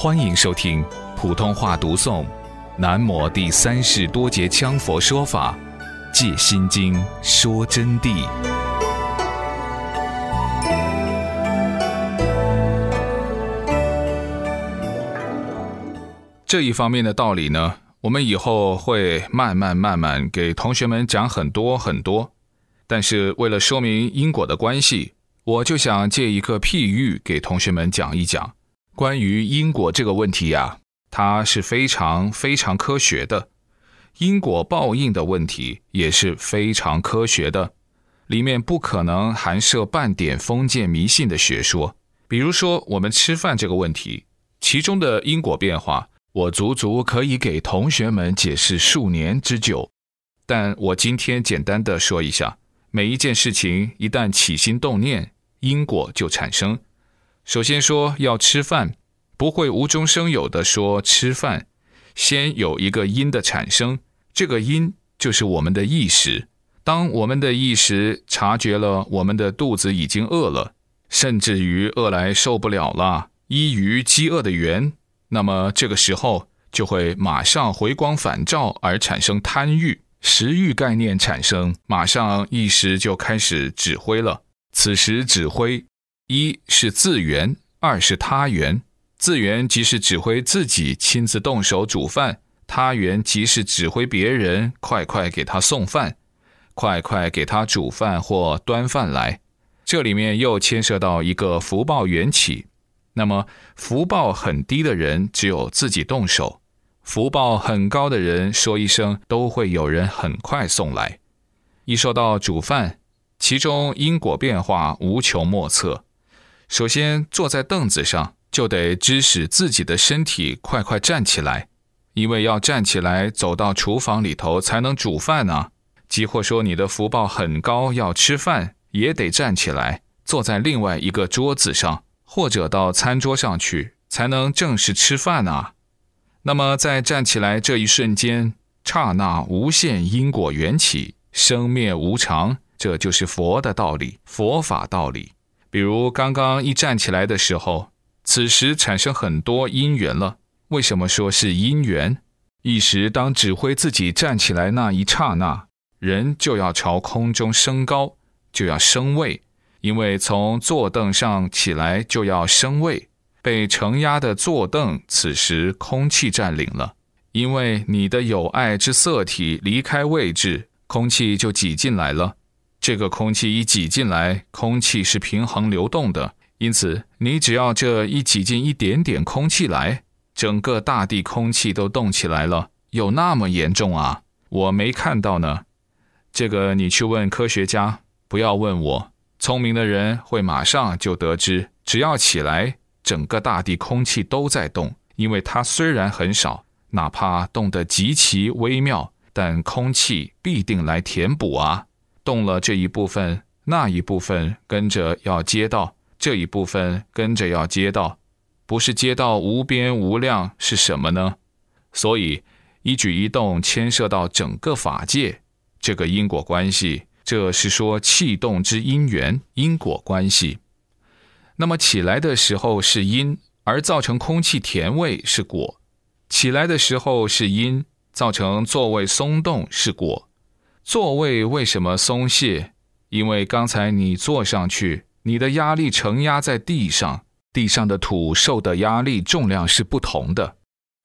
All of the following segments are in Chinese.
欢迎收听普通话读诵《南摩第三世多杰羌佛说法·戒心经》说真谛。这一方面的道理呢，我们以后会慢慢慢慢给同学们讲很多很多。但是为了说明因果的关系，我就想借一个譬喻给同学们讲一讲。关于因果这个问题呀，它是非常非常科学的。因果报应的问题也是非常科学的，里面不可能含涉半点封建迷信的学说。比如说，我们吃饭这个问题，其中的因果变化，我足足可以给同学们解释数年之久。但我今天简单的说一下，每一件事情一旦起心动念，因果就产生。首先说要吃饭，不会无中生有的说吃饭，先有一个因的产生，这个因就是我们的意识。当我们的意识察觉了我们的肚子已经饿了，甚至于饿来受不了了，依于饥饿的缘，那么这个时候就会马上回光返照而产生贪欲、食欲概念产生，马上意识就开始指挥了。此时指挥。一是自缘，二是他缘。自缘即是指挥自己亲自动手煮饭，他缘即是指挥别人快快给他送饭，快快给他煮饭或端饭来。这里面又牵涉到一个福报缘起。那么福报很低的人只有自己动手，福报很高的人说一声都会有人很快送来。一说到煮饭，其中因果变化无穷莫测。首先，坐在凳子上就得指使自己的身体快快站起来，因为要站起来走到厨房里头才能煮饭呢。即或说你的福报很高，要吃饭也得站起来，坐在另外一个桌子上，或者到餐桌上去才能正式吃饭呢。那么在站起来这一瞬间，刹那无限因果缘起，生灭无常，这就是佛的道理，佛法道理。比如刚刚一站起来的时候，此时产生很多因缘了。为什么说是因缘？一时当指挥自己站起来那一刹那，人就要朝空中升高，就要升位，因为从坐凳上起来就要升位。被承压的坐凳，此时空气占领了，因为你的有爱之色体离开位置，空气就挤进来了。这个空气一挤进来，空气是平衡流动的，因此你只要这一挤进一点点空气来，整个大地空气都动起来了，有那么严重啊？我没看到呢。这个你去问科学家，不要问我。聪明的人会马上就得知，只要起来，整个大地空气都在动，因为它虽然很少，哪怕动得极其微妙，但空气必定来填补啊。动了这一部分，那一部分跟着要接到，这一部分跟着要接到，不是接到无边无量是什么呢？所以一举一动牵涉到整个法界，这个因果关系，这是说气动之因缘因果关系。那么起来的时候是因，而造成空气甜味是果；起来的时候是因，造成座位松动是果。座位为什么松懈？因为刚才你坐上去，你的压力承压在地上，地上的土受的压力重量是不同的。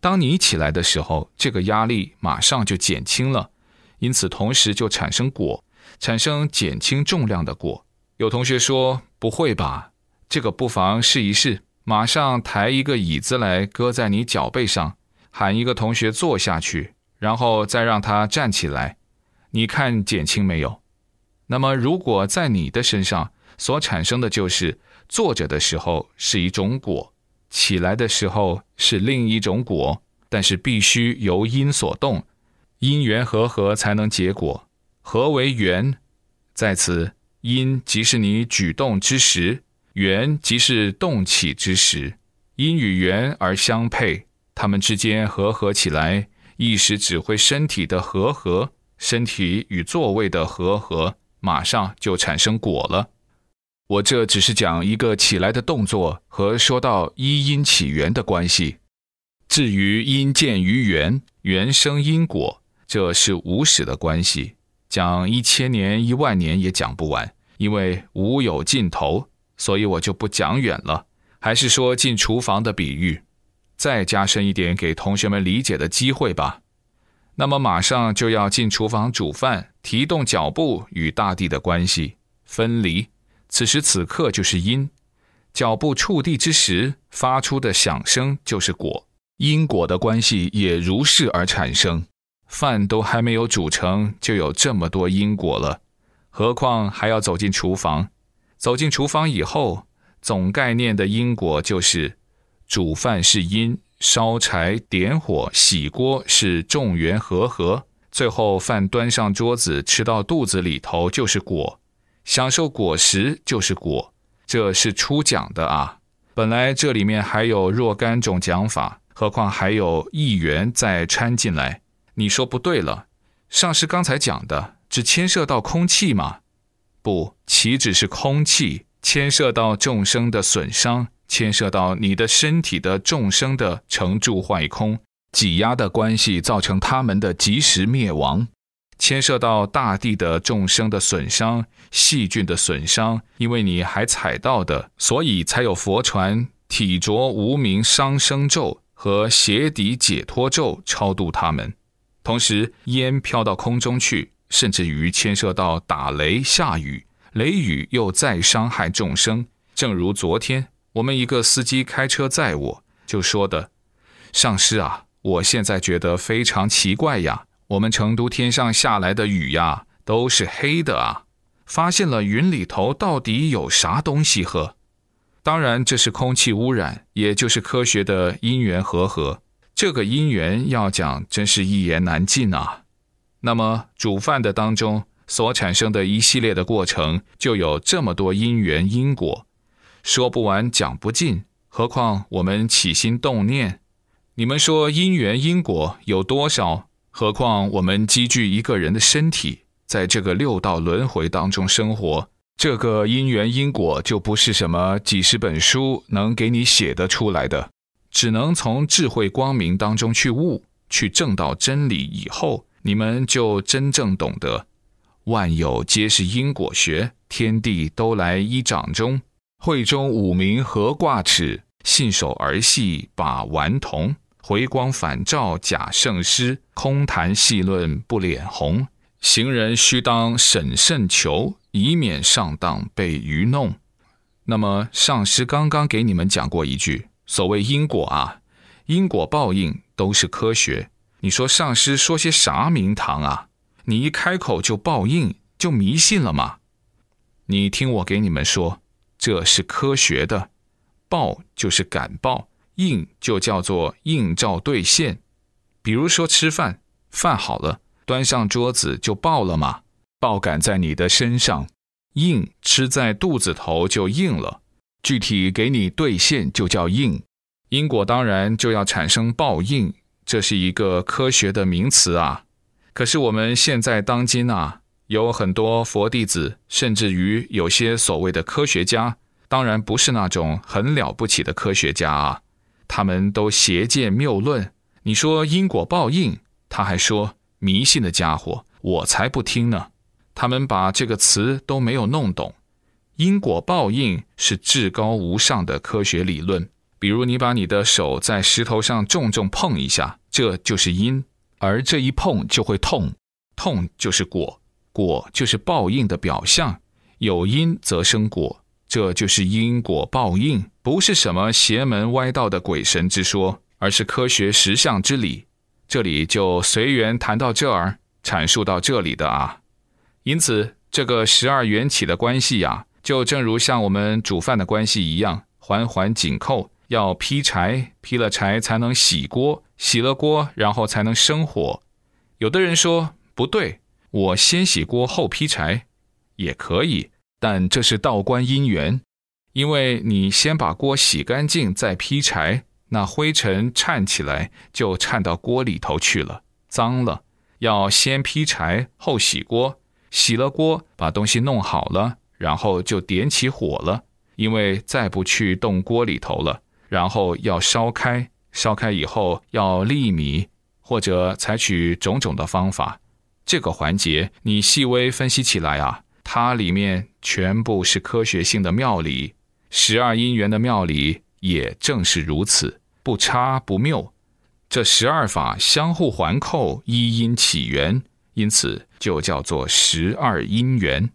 当你起来的时候，这个压力马上就减轻了，因此同时就产生果，产生减轻重量的果。有同学说不会吧？这个不妨试一试，马上抬一个椅子来搁在你脚背上，喊一个同学坐下去，然后再让他站起来。你看减轻没有？那么如果在你的身上所产生的就是坐着的时候是一种果，起来的时候是另一种果，但是必须由因所动，因缘和合才能结果。何为缘？在此，因即是你举动之时，缘即是动起之时，因与缘而相配，它们之间合合起来，意识指挥身体的和合。身体与座位的和合，马上就产生果了。我这只是讲一个起来的动作和说到一因起源的关系。至于因见于缘，缘生因果，这是无始的关系，讲一千年、一万年也讲不完，因为无有尽头，所以我就不讲远了。还是说进厨房的比喻，再加深一点给同学们理解的机会吧。那么马上就要进厨房煮饭，提动脚步与大地的关系分离。此时此刻就是因，脚步触地之时发出的响声就是果，因果的关系也如是而产生。饭都还没有煮成，就有这么多因果了，何况还要走进厨房？走进厨房以后，总概念的因果就是煮饭是因，烧柴、点火、洗锅是众缘和合，最后饭端上桌子，吃到肚子里头就是果。享受果实就是果，这是初讲的啊。本来这里面还有若干种讲法，何况还有一元再掺进来。你说不对了，上师刚才讲的只牵涉到空气吗？不，岂止是空气，牵涉到众生的损伤，牵涉到你的身体的众生的成住坏空挤压的关系，造成他们的及时灭亡。牵涉到大地的众生的损伤、细菌的损伤，因为你还踩到的，所以才有佛传体着无名伤生咒和鞋底解脱咒超度他们。同时，烟飘到空中去，甚至于牵涉到打雷下雨，雷雨又再伤害众生。正如昨天我们一个司机开车载我，就说的：“上师啊，我现在觉得非常奇怪呀。”我们成都天上下来的雨呀，都是黑的啊！发现了云里头到底有啥东西喝？当然，这是空气污染，也就是科学的因缘和合。这个因缘要讲，真是一言难尽啊。那么煮饭的当中所产生的一系列的过程，就有这么多因缘因果，说不完讲不尽。何况我们起心动念，你们说因缘因果有多少？何况我们积聚一个人的身体，在这个六道轮回当中生活，这个因缘因果就不是什么几十本书能给你写得出来的，只能从智慧光明当中去悟，去证到真理以后，你们就真正懂得，万有皆是因果学，天地都来依掌中，会中五名何挂齿，信手儿戏把顽童。回光返照假圣师，空谈细论不脸红。行人须当审慎求，以免上当被愚弄。那么上师刚刚给你们讲过一句，所谓因果啊，因果报应都是科学。你说上师说些啥名堂啊？你一开口就报应，就迷信了吗？你听我给你们说，这是科学的，报就是感报。应就叫做应照兑现，比如说吃饭，饭好了，端上桌子就爆了吗？爆感在你的身上，应吃在肚子头就应了。具体给你兑现就叫应，因果当然就要产生报应，这是一个科学的名词啊。可是我们现在当今啊，有很多佛弟子，甚至于有些所谓的科学家，当然不是那种很了不起的科学家啊。他们都邪见谬论，你说因果报应，他还说迷信的家伙，我才不听呢。他们把这个词都没有弄懂。因果报应是至高无上的科学理论。比如你把你的手在石头上重重碰一下，这就是因，而这一碰就会痛，痛就是果，果就是报应的表象。有因则生果。这就是因果报应，不是什么邪门歪道的鬼神之说，而是科学实相之理。这里就随缘谈到这儿，阐述到这里的啊。因此，这个十二缘起的关系呀，就正如像我们煮饭的关系一样，环环紧扣。要劈柴，劈了柴才能洗锅，洗了锅然后才能生火。有的人说不对，我先洗锅后劈柴，也可以。但这是道观因缘，因为你先把锅洗干净再劈柴，那灰尘颤起来就颤到锅里头去了，脏了。要先劈柴后洗锅，洗了锅把东西弄好了，然后就点起火了，因为再不去动锅里头了，然后要烧开，烧开以后要沥米，或者采取种种的方法。这个环节你细微分析起来啊，它里面全部是科学性的妙理。十二因缘的妙理也正是如此，不差不谬。这十二法相互环扣，一因起源，因此就叫做十二因缘。